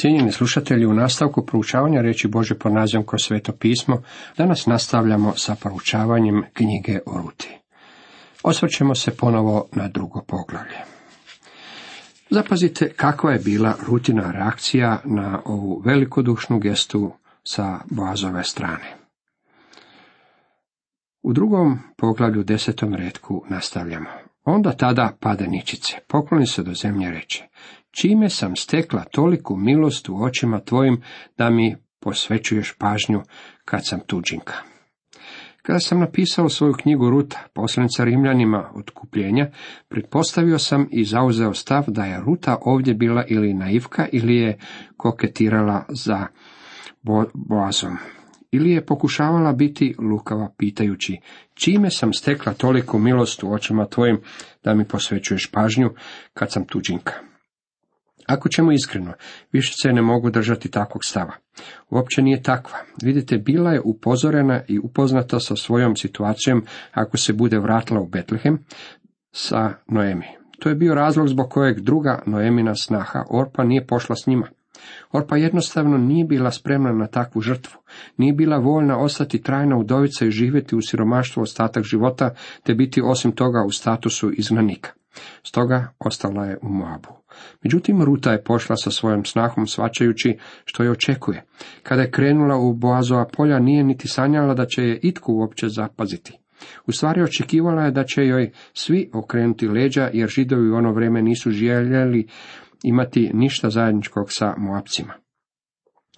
Cijenjeni slušatelji, u nastavku proučavanja reći Bože pod nazivom kroz sveto pismo, danas nastavljamo sa proučavanjem knjige o Ruti. Osvrćemo se ponovo na drugo poglavlje. Zapazite kakva je bila rutina reakcija na ovu velikodušnu gestu sa Boazove strane. U drugom poglavlju desetom redku nastavljamo. Onda tada pade ničice, pokloni se do zemlje reče, čime sam stekla toliku milost u očima tvojim da mi posvećuješ pažnju kad sam tuđinka. Kada sam napisao svoju knjigu Ruta, poslanica Rimljanima otkupljenja, pretpostavio sam i zauzeo stav da je Ruta ovdje bila ili naivka ili je koketirala za Boazom. Ili je pokušavala biti lukava pitajući, čime sam stekla toliku milost u očima tvojim da mi posvećuješ pažnju kad sam tuđinka. Ako ćemo iskreno, više se ne mogu držati takvog stava. Uopće nije takva. Vidite, bila je upozorena i upoznata sa svojom situacijom ako se bude vratila u Betlehem sa Noemi. To je bio razlog zbog kojeg druga Noemina snaha Orpa nije pošla s njima. Orpa jednostavno nije bila spremna na takvu žrtvu, nije bila voljna ostati trajna udovica i živjeti u siromaštvu ostatak života, te biti osim toga u statusu izgnanika. Stoga ostala je u Moabu. Međutim, Ruta je pošla sa svojom snahom svačajući što je očekuje. Kada je krenula u Boazova polja, nije niti sanjala da će je itko uopće zapaziti. U stvari očekivala je da će joj svi okrenuti leđa, jer židovi u ono vrijeme nisu željeli imati ništa zajedničkog sa Moapcima.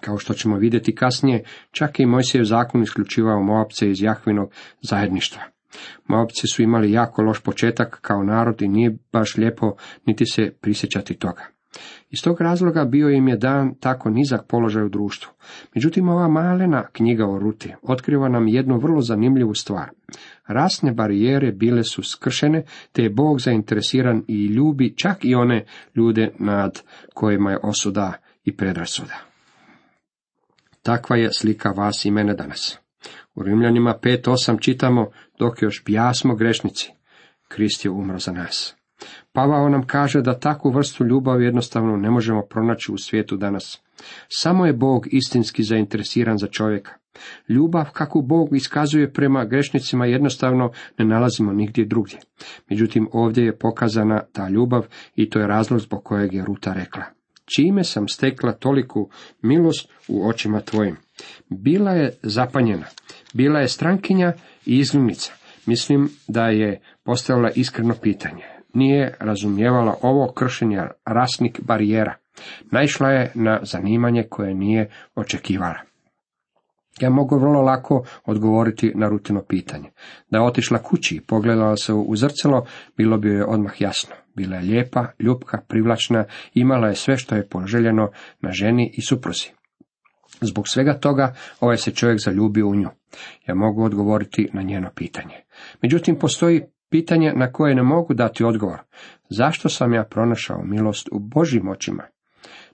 Kao što ćemo vidjeti kasnije, čak i Mojsijev zakon isključivao Moapce iz Jahvinog zajedništva. Moabci su imali jako loš početak kao narod i nije baš lijepo niti se prisjećati toga. Iz tog razloga bio im je dan tako nizak položaj u društvu. Međutim, ova malena knjiga o Ruti otkriva nam jednu vrlo zanimljivu stvar. Rasne barijere bile su skršene, te je Bog zainteresiran i ljubi čak i one ljude nad kojima je osuda i predrasuda. Takva je slika vas i mene danas. U Rimljanima 5.8 čitamo, dok još bijasmo grešnici, Krist je umro za nas. Pavao nam kaže da takvu vrstu ljubavi jednostavno ne možemo pronaći u svijetu danas. Samo je Bog istinski zainteresiran za čovjeka. Ljubav kakvu Bog iskazuje prema grešnicima jednostavno ne nalazimo nigdje drugdje. Međutim, ovdje je pokazana ta ljubav i to je razlog zbog kojeg je Ruta rekla. Čime sam stekla toliku milost u očima tvojim? Bila je zapanjena, bila je strankinja i izglednica. Mislim da je postavila iskreno pitanje. Nije razumijevala ovo kršenje rasnih barijera. Naišla je na zanimanje koje nije očekivala. Ja mogu vrlo lako odgovoriti na rutino pitanje. Da je otišla kući i pogledala se u zrcalo, bilo bi joj odmah jasno. Bila je lijepa, ljubka, privlačna, imala je sve što je poželjeno na ženi i supruzi. Zbog svega toga ovaj se čovjek zaljubio u nju. Ja mogu odgovoriti na njeno pitanje. Međutim, postoji pitanje na koje ne mogu dati odgovor. Zašto sam ja pronašao milost u Božim očima?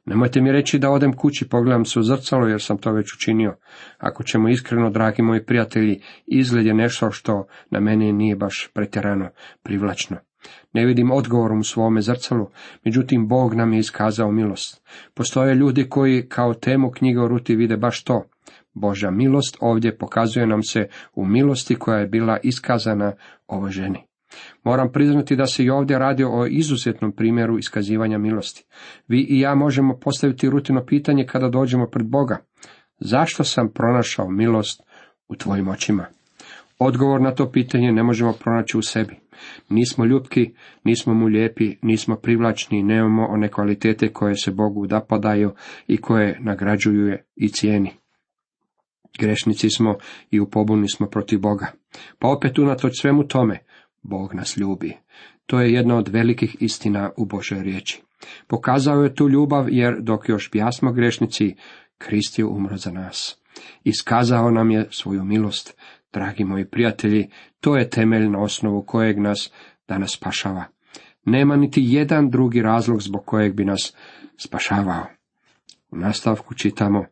Nemojte mi reći da odem kući, pogledam se u zrcalo jer sam to već učinio. Ako ćemo iskreno, dragi moji prijatelji, izgled je nešto što na meni nije baš pretjerano privlačno. Ne vidim odgovor u svome zrcalu, međutim Bog nam je iskazao milost. Postoje ljudi koji kao temu knjige o Ruti vide baš to. Božja milost ovdje pokazuje nam se u milosti koja je bila iskazana ovoj ženi. Moram priznati da se i ovdje radi o izuzetnom primjeru iskazivanja milosti. Vi i ja možemo postaviti rutino pitanje kada dođemo pred Boga. Zašto sam pronašao milost u tvojim očima? Odgovor na to pitanje ne možemo pronaći u sebi. Nismo ljubki, nismo mu lijepi, nismo privlačni, nemamo one kvalitete koje se Bogu dapadaju i koje nagrađuje i cijeni. Grešnici smo i u pobuni smo protiv Boga. Pa opet unatoč svemu tome, Bog nas ljubi. To je jedna od velikih istina u Božoj riječi. Pokazao je tu ljubav jer dok još bjasmo grešnici, Krist je umro za nas. Iskazao nam je svoju milost. Dragi moji prijatelji, to je temelj na osnovu kojeg nas danas spašava. Nema niti jedan drugi razlog zbog kojeg bi nas spašavao. U nastavku čitamo,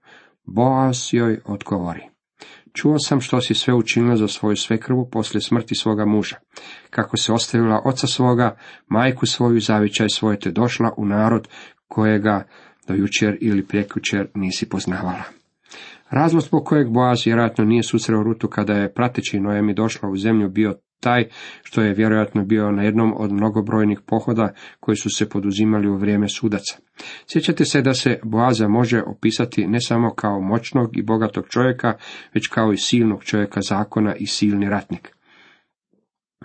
Boaz joj odgovori. Čuo sam što si sve učinila za svoju svekrvu poslije smrti svoga muža, kako se ostavila oca svoga, majku svoju, zavičaj svoje, te došla u narod kojega do jučer ili prekjučer nisi poznavala. Razlog zbog kojeg Boaz vjerojatno nije susreo Rutu kada je prateći Noemi došla u zemlju bio taj što je vjerojatno bio na jednom od mnogobrojnih pohoda koji su se poduzimali u vrijeme sudaca. Sjećate se da se Boaza može opisati ne samo kao moćnog i bogatog čovjeka, već kao i silnog čovjeka zakona i silni ratnik.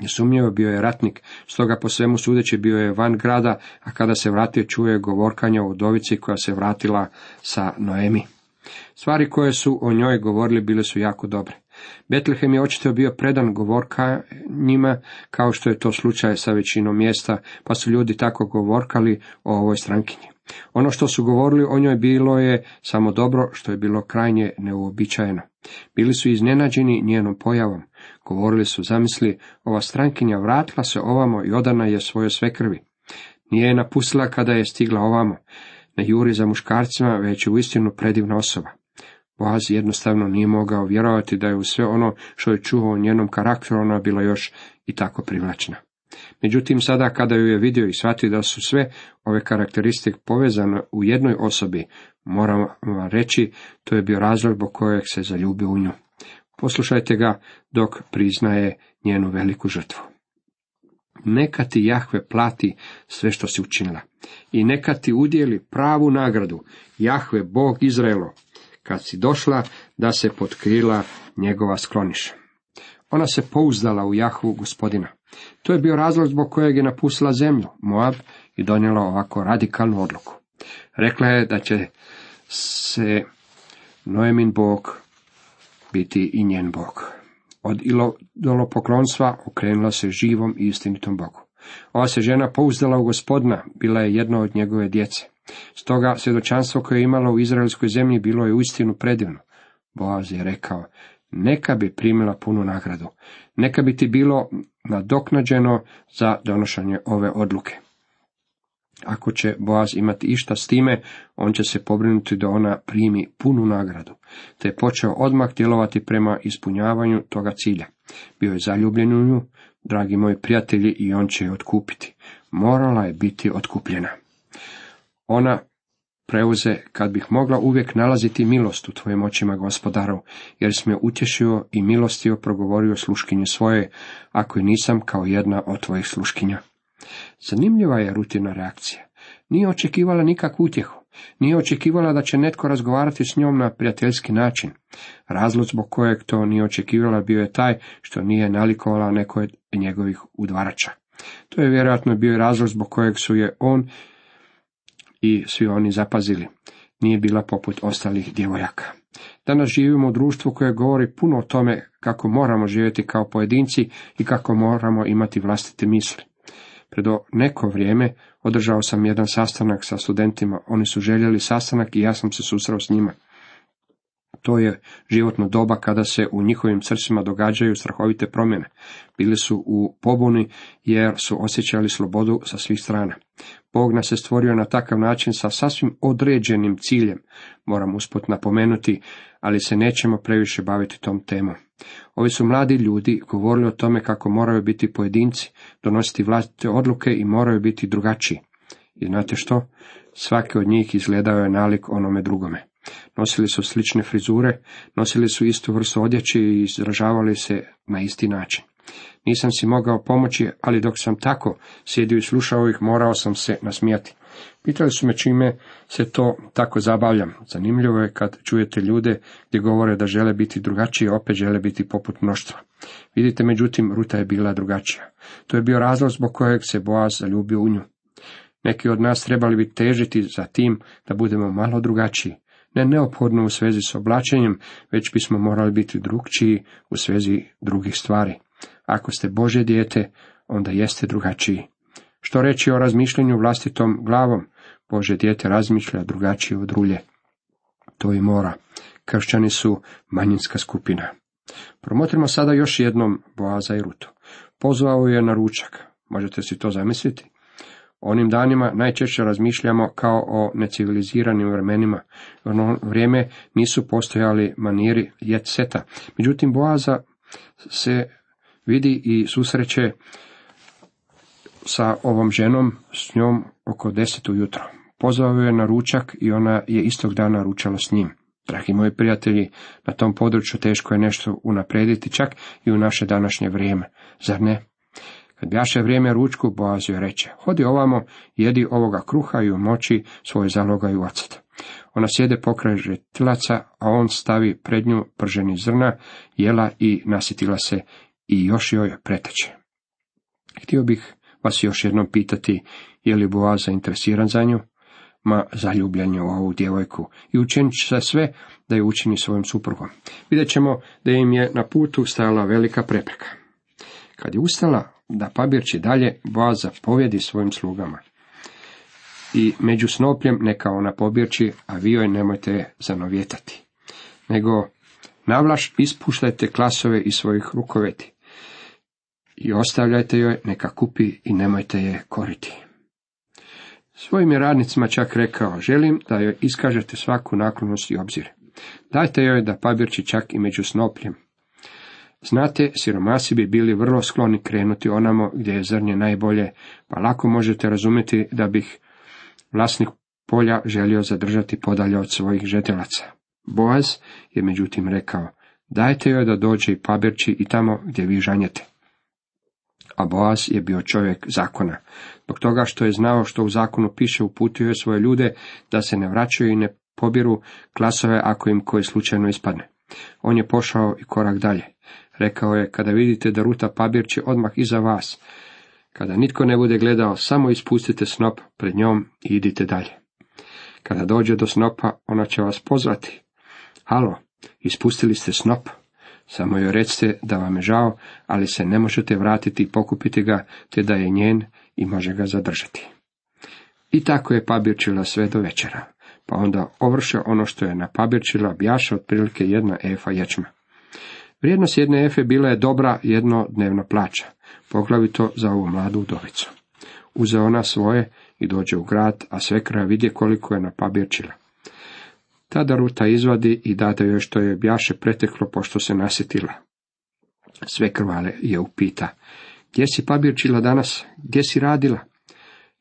Nesumnjivo bio je ratnik, stoga po svemu sudeći bio je van grada, a kada se vratio čuje govorkanja o udovici koja se vratila sa Noemi. Stvari koje su o njoj govorili bile su jako dobre. Betlehem je očito bio predan govorka njima, kao što je to slučaj sa većinom mjesta, pa su ljudi tako govorkali o ovoj strankinji. Ono što su govorili o njoj bilo je samo dobro, što je bilo krajnje neuobičajeno. Bili su iznenađeni njenom pojavom. Govorili su, zamisli, ova strankinja vratila se ovamo i odana je svoje svekrvi. Nije je napustila kada je stigla ovamo. Ne juri za muškarcima, već je uistinu predivna osoba. Boaz jednostavno nije mogao vjerovati da je u sve ono što je čuo o njenom karakteru ona bila još i tako privlačna. Međutim, sada kada ju je vidio i shvatio da su sve ove karakteristike povezane u jednoj osobi, moram vam reći, to je bio razlog zbog kojeg se zaljubio u nju. Poslušajte ga dok priznaje njenu veliku žrtvu. Neka ti Jahve plati sve što si učinila i neka ti udjeli pravu nagradu, Jahve, Bog Izraelo, kad si došla da se potkrila njegova skloniša. Ona se pouzdala u Jahvu gospodina. To je bio razlog zbog kojeg je napustila zemlju, Moab, i donijela ovako radikalnu odluku. Rekla je da će se Noemin Bog biti i njen Bog. Od idolopoklonstva okrenula se živom i istinitom Bogu. Ova se žena pouzdala u gospodina, bila je jedna od njegove djece. Stoga svjedočanstvo koje je imala u izraelskoj zemlji bilo je uistinu predivno. Boaz je rekao, neka bi primila punu nagradu, neka bi ti bilo nadoknađeno za donošenje ove odluke. Ako će Boaz imati išta s time, on će se pobrinuti da ona primi punu nagradu, te je počeo odmah djelovati prema ispunjavanju toga cilja. Bio je zaljubljen u nju, dragi moji prijatelji, i on će je otkupiti. Morala je biti otkupljena. Ona preuze, kad bih mogla uvijek nalaziti milost u tvojim očima, gospodaru, jer si me utješio i milostio progovorio sluškinje svoje, ako i nisam kao jedna od tvojih sluškinja. Zanimljiva je rutina reakcija. Nije očekivala nikakvu utjehu. Nije očekivala da će netko razgovarati s njom na prijateljski način. Razlog zbog kojeg to nije očekivala bio je taj što nije nalikovala neko od njegovih udvarača. To je vjerojatno bio razlog zbog kojeg su je on i svi oni zapazili. Nije bila poput ostalih djevojaka. Danas živimo u društvu koje govori puno o tome kako moramo živjeti kao pojedinci i kako moramo imati vlastite misli. Predo neko vrijeme održao sam jedan sastanak sa studentima. Oni su željeli sastanak i ja sam se susreo s njima. To je životno doba kada se u njihovim srcima događaju strahovite promjene. Bili su u pobuni jer su osjećali slobodu sa svih strana. Bog nas je stvorio na takav način sa sasvim određenim ciljem, moram usput napomenuti, ali se nećemo previše baviti tom temom. Ovi su mladi ljudi govorili o tome kako moraju biti pojedinci, donositi vlastite odluke i moraju biti drugačiji. I znate što? Svaki od njih izgledao je nalik onome drugome. Nosili su slične frizure, nosili su istu vrstu odjeće i izražavali se na isti način. Nisam si mogao pomoći, ali dok sam tako sjedio i slušao ih, morao sam se nasmijati. Pitali su me čime se to tako zabavljam. Zanimljivo je kad čujete ljude gdje govore da žele biti drugačiji, opet žele biti poput mnoštva. Vidite, međutim, Ruta je bila drugačija. To je bio razlog zbog kojeg se Boaz zaljubio u nju. Neki od nas trebali bi težiti za tim da budemo malo drugačiji, ne neophodno u svezi s oblačenjem, već bismo morali biti drugčiji u svezi drugih stvari. Ako ste Bože dijete, onda jeste drugačiji. Što reći o razmišljanju vlastitom glavom? Bože dijete razmišlja drugačije od rulje. To i mora. Kršćani su manjinska skupina. Promotrimo sada još jednom Boaza i Rutu. Pozvao je na ručak. Možete si to zamisliti? onim danima najčešće razmišljamo kao o neciviliziranim vremenima. U ono vrijeme nisu postojali maniri jet seta. Međutim, Boaza se vidi i susreće sa ovom ženom, s njom oko deset ujutro. pozvao je na ručak i ona je istog dana ručala s njim. Dragi moji prijatelji, na tom području teško je nešto unaprediti čak i u naše današnje vrijeme, zar ne? Kad bjaše vrijeme ručku, Boazio reče, hodi ovamo, jedi ovoga kruha i u moći svoje zaloga i ocet. Ona sjede pokraj žetilaca, a on stavi pred nju prženi zrna, jela i nasitila se i još joj preteče. Htio bih vas još jednom pitati, je li Boaz zainteresiran za nju? Ma zaljubljen je u ovu djevojku i učinit će sve da je učini svojim suprugom. Vidjet ćemo da im je na putu stajala velika prepreka. Kad je ustala da pabirči dalje, Boaz zapovjedi svojim slugama. I među snopljem neka ona pobirči, a vi joj nemojte zanovjetati. Nego navlaš ispuštajte klasove iz svojih rukoveti i ostavljajte joj neka kupi i nemojte je koriti. Svojim je radnicima čak rekao, želim da joj iskažete svaku naklonost i obzir. Dajte joj da pabirči čak i među snopljem. Znate, siromasi bi bili vrlo skloni krenuti onamo gdje je zrnje najbolje, pa lako možete razumjeti da bih vlasnik polja želio zadržati podalje od svojih žetelaca. Boaz je međutim rekao, dajte joj da dođe i pabirči i tamo gdje vi žanjete a Boaz je bio čovjek zakona. Zbog toga što je znao što u zakonu piše, uputio je svoje ljude da se ne vraćaju i ne pobiru klasove ako im koji slučajno ispadne. On je pošao i korak dalje. Rekao je, kada vidite da ruta pabirće odmah iza vas, kada nitko ne bude gledao, samo ispustite snop pred njom i idite dalje. Kada dođe do snopa, ona će vas pozvati. Halo, ispustili ste snop. Samo joj recite da vam je žao, ali se ne možete vratiti i pokupiti ga, te da je njen i može ga zadržati. I tako je pabirčila sve do večera, pa onda ovrše ono što je napabirčila bjaša otprilike jedna efa ječma. Vrijednost jedne efe bila je dobra jednodnevna plaća, poglavito za ovu mladu udovicu. Uzeo ona svoje i dođe u grad, a sve kraja vidje koliko je napabirčila. Tada Ruta izvadi i dade joj što je bjaše preteklo pošto se nasjetila. Sve krvale je upita. Gdje si pabirčila danas? Gdje si radila?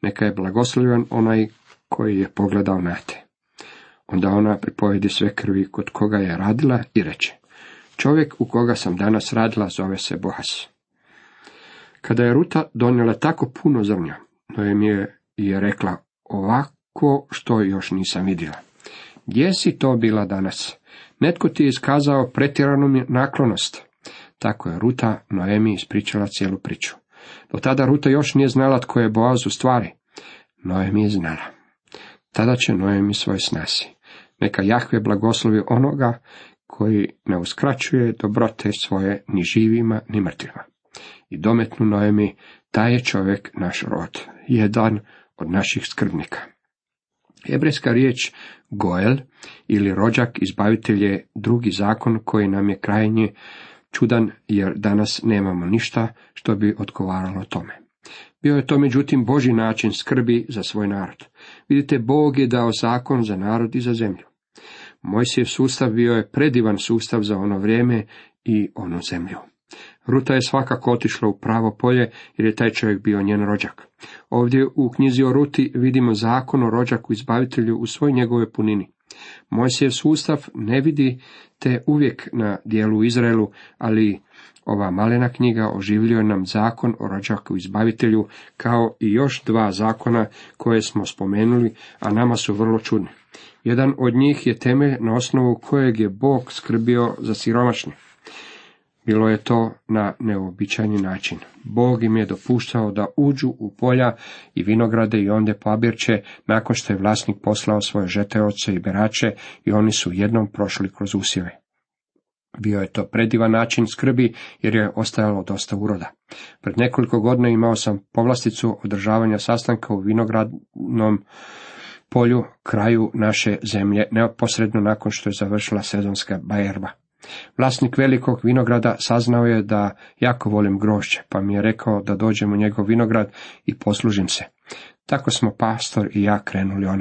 Neka je blagoslovljen onaj koji je pogledao na te. Onda ona pripovedi sve krvi kod koga je radila i reče. Čovjek u koga sam danas radila zove se Bohas. Kada je Ruta donijela tako puno zrnja, no je, je rekla ovako što još nisam vidjela. Gdje si to bila danas? Netko ti je iskazao pretjeranu naklonost. Tako je Ruta Noemi ispričala cijelu priču. Do tada Ruta još nije znala tko je Boaz u stvari. Noemi je znala. Tada će Noemi svoj snasi. Neka Jahve blagoslovi onoga koji ne uskraćuje dobrote svoje ni živima ni mrtvima. I dometnu Noemi, taj je čovjek naš rod, jedan od naših skrbnika. Hebrejska riječ Goel ili rođak izbavitelj je drugi zakon koji nam je krajnje čudan jer danas nemamo ništa što bi odgovaralo tome. Bio je to međutim Boži način skrbi za svoj narod. Vidite, Bog je dao zakon za narod i za zemlju. Mojsijev sustav bio je predivan sustav za ono vrijeme i onu zemlju. Ruta je svakako otišla u pravo polje jer je taj čovjek bio njen rođak. Ovdje u knjizi o Ruti vidimo zakon o rođaku izbavitelju u svoj njegove punini. Mojsijev sustav ne vidi te uvijek na dijelu u Izraelu, ali ova malena knjiga oživljuje nam zakon o rođaku izbavitelju, kao i još dva zakona koje smo spomenuli, a nama su vrlo čudni. Jedan od njih je temelj na osnovu kojeg je Bog skrbio za siromašne. Bilo je to na neobičajni način. Bog im je dopuštao da uđu u polja i vinograde i onde pabirče nakon što je vlasnik poslao svoje žeteoce i berače i oni su jednom prošli kroz usjeve. Bio je to predivan način skrbi jer je ostajalo dosta uroda. Pred nekoliko godina imao sam povlasticu održavanja sastanka u vinogradnom polju kraju naše zemlje neposredno nakon što je završila sezonska bajerba. Vlasnik velikog vinograda saznao je da jako volim grožđe, pa mi je rekao da dođem u njegov vinograd i poslužim se. Tako smo pastor i ja krenuli o.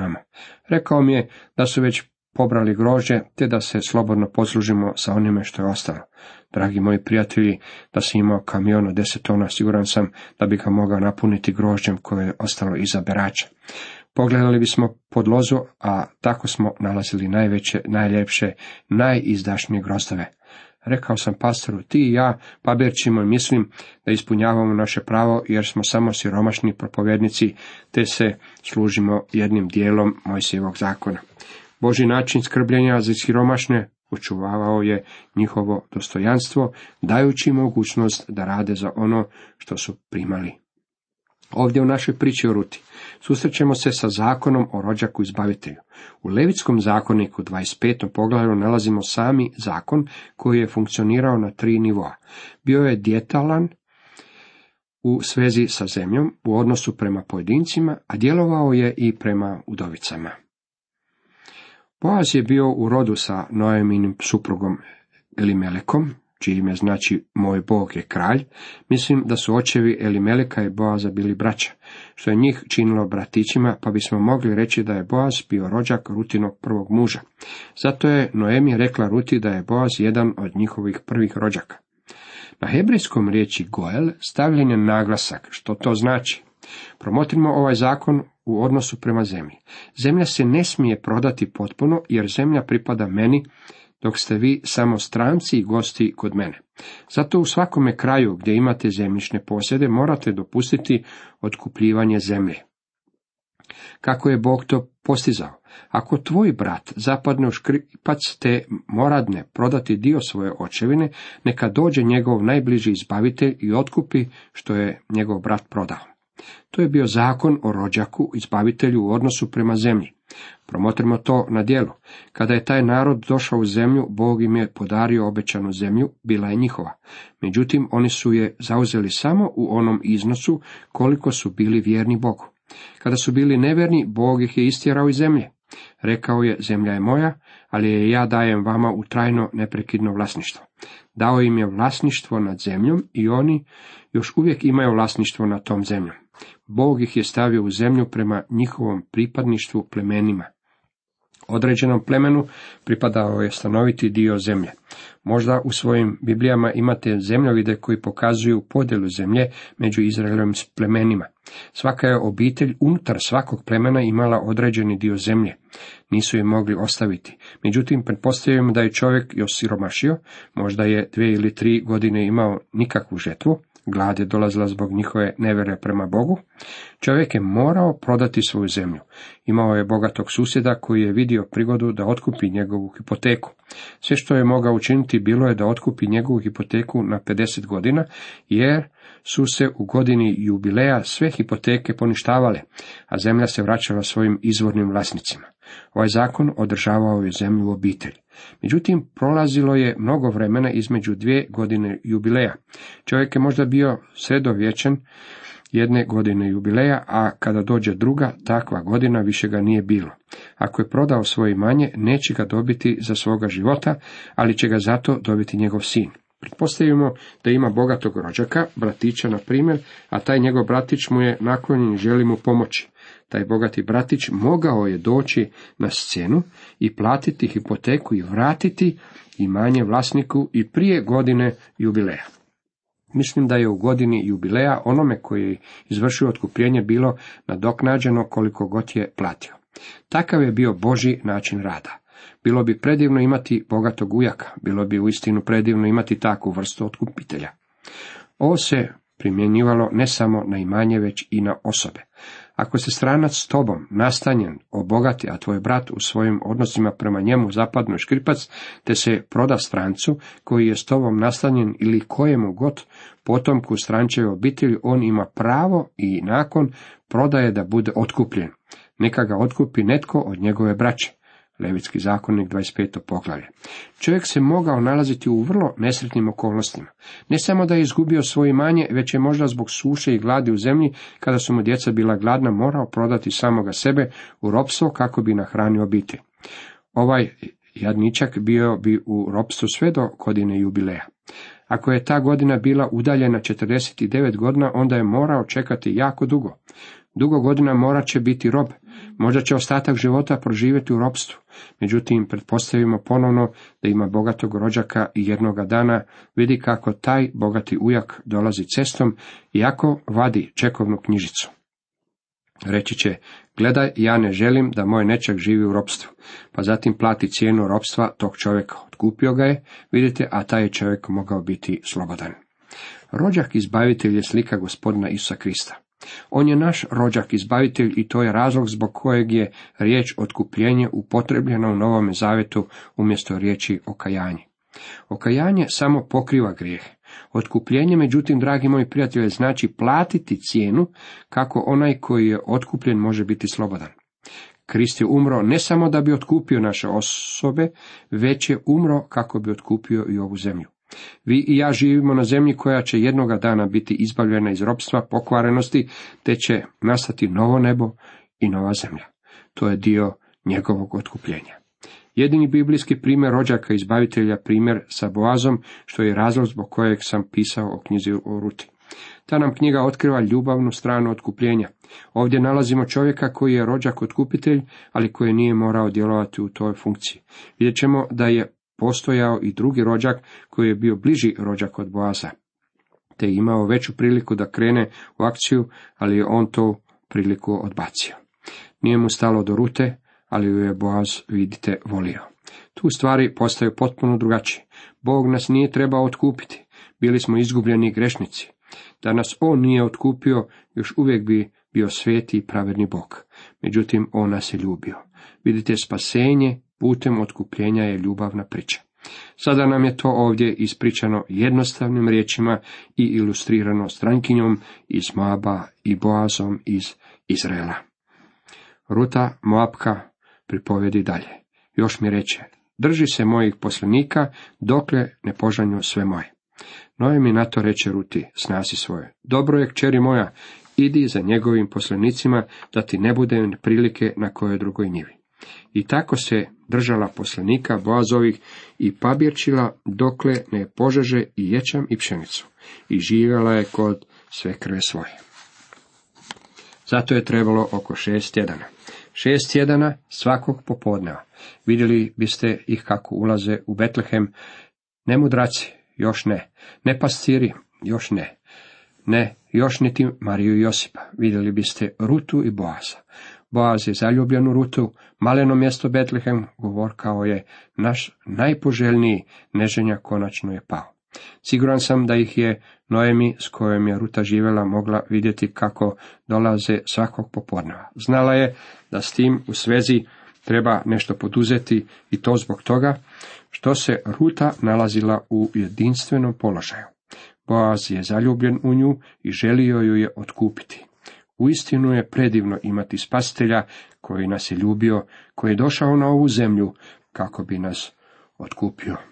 Rekao mi je da su već pobrali grožđe, te da se slobodno poslužimo sa onime što je ostalo. Dragi moji prijatelji, da sam imao kamion od deset tona, siguran sam da bi ga mogao napuniti grožđem koje je ostalo iza berača. Pogledali bismo pod lozu, a tako smo nalazili najveće, najljepše, najizdašnije grostave. Rekao sam pastoru, ti i ja pabirčimo i mislim da ispunjavamo naše pravo jer smo samo siromašni propovjednici te se služimo jednim dijelom Mojsijevog zakona. Boži način skrbljenja za siromašne očuvavao je njihovo dostojanstvo, dajući mogućnost da rade za ono što su primali. Ovdje u našoj priči o Ruti susrećemo se sa zakonom o rođaku izbavitelju. U Levitskom zakoniku 25. poglavlju nalazimo sami zakon koji je funkcionirao na tri nivoa. Bio je djetalan u svezi sa zemljom, u odnosu prema pojedincima, a djelovao je i prema udovicama. Boaz je bio u rodu sa Noeminim suprugom Elimelekom, čije ime znači moj Bog je kralj, mislim da su očevi Elimeleka i Boaza bili braća, što je njih činilo bratićima, pa bismo mogli reći da je Boaz bio rođak Rutinog prvog muža. Zato je Noemi rekla Ruti da je Boaz jedan od njihovih prvih rođaka. Na hebrejskom riječi Goel stavljen je naglasak, što to znači. Promotrimo ovaj zakon u odnosu prema zemlji. Zemlja se ne smije prodati potpuno, jer zemlja pripada meni, dok ste vi samo stranci i gosti kod mene. Zato u svakome kraju gdje imate zemljišne posjede morate dopustiti otkupljivanje zemlje. Kako je Bog to postizao? Ako tvoj brat zapadne u škripac te moradne prodati dio svoje očevine, neka dođe njegov najbliži izbavitelj i otkupi što je njegov brat prodao. To je bio zakon o rođaku, izbavitelju u odnosu prema zemlji. Promotrimo to na dijelu. Kada je taj narod došao u zemlju, Bog im je podario obećanu zemlju, bila je njihova. Međutim, oni su je zauzeli samo u onom iznosu koliko su bili vjerni Bogu. Kada su bili neverni, Bog ih je istjerao iz zemlje. Rekao je, zemlja je moja, ali je ja dajem vama u trajno neprekidno vlasništvo. Dao im je vlasništvo nad zemljom i oni još uvijek imaju vlasništvo nad tom zemljom. Bog ih je stavio u zemlju prema njihovom pripadništvu plemenima. Određenom plemenu pripadao je stanoviti dio zemlje. Možda u svojim Biblijama imate zemljovide koji pokazuju podjelu zemlje među Izraelovim plemenima. Svaka je obitelj unutar svakog plemena imala određeni dio zemlje. Nisu je mogli ostaviti. Međutim, pretpostavljamo da je čovjek još siromašio, možda je dvije ili tri godine imao nikakvu žetvu, glad je dolazila zbog njihove nevere prema Bogu, čovjek je morao prodati svoju zemlju. Imao je bogatog susjeda koji je vidio prigodu da otkupi njegovu hipoteku. Sve što je mogao učiniti bilo je da otkupi njegovu hipoteku na 50 godina, jer su se u godini jubileja sve hipoteke poništavale, a zemlja se vraćala svojim izvornim vlasnicima. Ovaj zakon održavao je zemlju u obitelji. Međutim, prolazilo je mnogo vremena između dvije godine jubileja. Čovjek je možda bio sredovječan jedne godine jubileja, a kada dođe druga, takva godina više ga nije bilo. Ako je prodao svoje imanje, neće ga dobiti za svoga života, ali će ga zato dobiti njegov sin. Pretpostavimo da ima bogatog rođaka, bratića na primjer, a taj njegov bratić mu je naklonjen i želi mu pomoći. Taj bogati bratić mogao je doći na scenu i platiti hipoteku i vratiti imanje vlasniku i prije godine jubileja. Mislim da je u godini jubileja onome koji je izvršio otkupljenje bilo nadoknađeno koliko god je platio. Takav je bio Boži način rada. Bilo bi predivno imati bogatog ujaka, bilo bi uistinu predivno imati takvu vrstu otkupitelja. Ovo se primjenjivalo ne samo na imanje, već i na osobe. Ako se stranac s tobom nastanjen obogati, a tvoj brat u svojim odnosima prema njemu zapadno škripac, te se proda strancu koji je s tobom nastanjen ili kojemu god potomku strančeve obitelji, on ima pravo i nakon prodaje da bude otkupljen. Neka ga otkupi netko od njegove braće. Levitski zakonnik 25. poglavlje. Čovjek se mogao nalaziti u vrlo nesretnim okolnostima. Ne samo da je izgubio svoje imanje, već je možda zbog suše i gladi u zemlji, kada su mu djeca bila gladna, morao prodati samoga sebe u ropstvo kako bi nahranio obitelj. Ovaj jadničak bio bi u ropstvu sve do godine jubileja. Ako je ta godina bila udaljena 49 godina, onda je morao čekati jako dugo. Dugo godina morat će biti rob, možda će ostatak života proživjeti u ropstvu. Međutim, pretpostavimo ponovno da ima bogatog rođaka i jednoga dana vidi kako taj bogati ujak dolazi cestom, iako vadi čekovnu knjižicu. Reći će, gledaj, ja ne želim da moj nečak živi u ropstvu, pa zatim plati cijenu ropstva tog čovjeka. Otkupio ga je, vidite, a taj je čovjek mogao biti slobodan. Rođak izbavitelj je slika gospodina Isusa Krista. On je naš rođak izbavitelj i to je razlog zbog kojeg je riječ otkupljenje upotrebljena u Novome Zavetu umjesto riječi okajanje. Okajanje samo pokriva grijeh. Otkupljenje, međutim, dragi moji prijatelji, znači platiti cijenu kako onaj koji je otkupljen može biti slobodan. Krist je umro ne samo da bi otkupio naše osobe, već je umro kako bi otkupio i ovu zemlju. Vi i ja živimo na zemlji koja će jednoga dana biti izbavljena iz ropstva, pokvarenosti, te će nastati novo nebo i nova zemlja. To je dio njegovog otkupljenja. Jedini biblijski primjer rođaka izbavitelja primjer sa Boazom, što je razlog zbog kojeg sam pisao o knjizi o Ruti. Ta nam knjiga otkriva ljubavnu stranu otkupljenja. Ovdje nalazimo čovjeka koji je rođak otkupitelj, ali koji nije morao djelovati u toj funkciji. Vidjet ćemo da je postojao i drugi rođak koji je bio bliži rođak od Boaza, te imao veću priliku da krene u akciju, ali je on to priliku odbacio. Nije mu stalo do rute, ali ju je Boaz, vidite, volio. Tu stvari postaju potpuno drugačije. Bog nas nije trebao otkupiti. Bili smo izgubljeni grešnici. Da nas on nije otkupio, još uvijek bi bio sveti i pravedni Bog. Međutim, on nas je ljubio. Vidite, spasenje putem otkupljenja je ljubavna priča. Sada nam je to ovdje ispričano jednostavnim riječima i ilustrirano strankinjom iz Moaba i Boazom iz Izraela. Ruta Moabka pripovedi dalje. Još mi reče, drži se mojih poslenika, dokle ne požanju sve moje. Noje mi na to reče Ruti, snasi svoje. Dobro je, kćeri moja, idi za njegovim poslenicima, da ti ne bude prilike na kojoj drugoj njivi. I tako se držala poslanika Boazovih i pabirčila dokle ne požeže i ječam i pšenicu. I živjela je kod sve krve svoje. Zato je trebalo oko šest tjedana. Šest tjedana svakog popodneva. Vidjeli biste ih kako ulaze u Betlehem. Ne mudraci, još ne. Ne pastiri, još ne. Ne, još niti Mariju i Josipa. Vidjeli biste Rutu i Boaza. Boaz je zaljubljen u Rutu, maleno mjesto Betlehem, govor kao je naš najpoželjniji neženja konačno je pao. Siguran sam da ih je Noemi, s kojom je Ruta živjela, mogla vidjeti kako dolaze svakog popodneva. Znala je da s tim u svezi treba nešto poduzeti i to zbog toga što se Ruta nalazila u jedinstvenom položaju. Boaz je zaljubljen u nju i želio ju je otkupiti. Uistinu je predivno imati spasitelja koji nas je ljubio, koji je došao na ovu zemlju kako bi nas otkupio.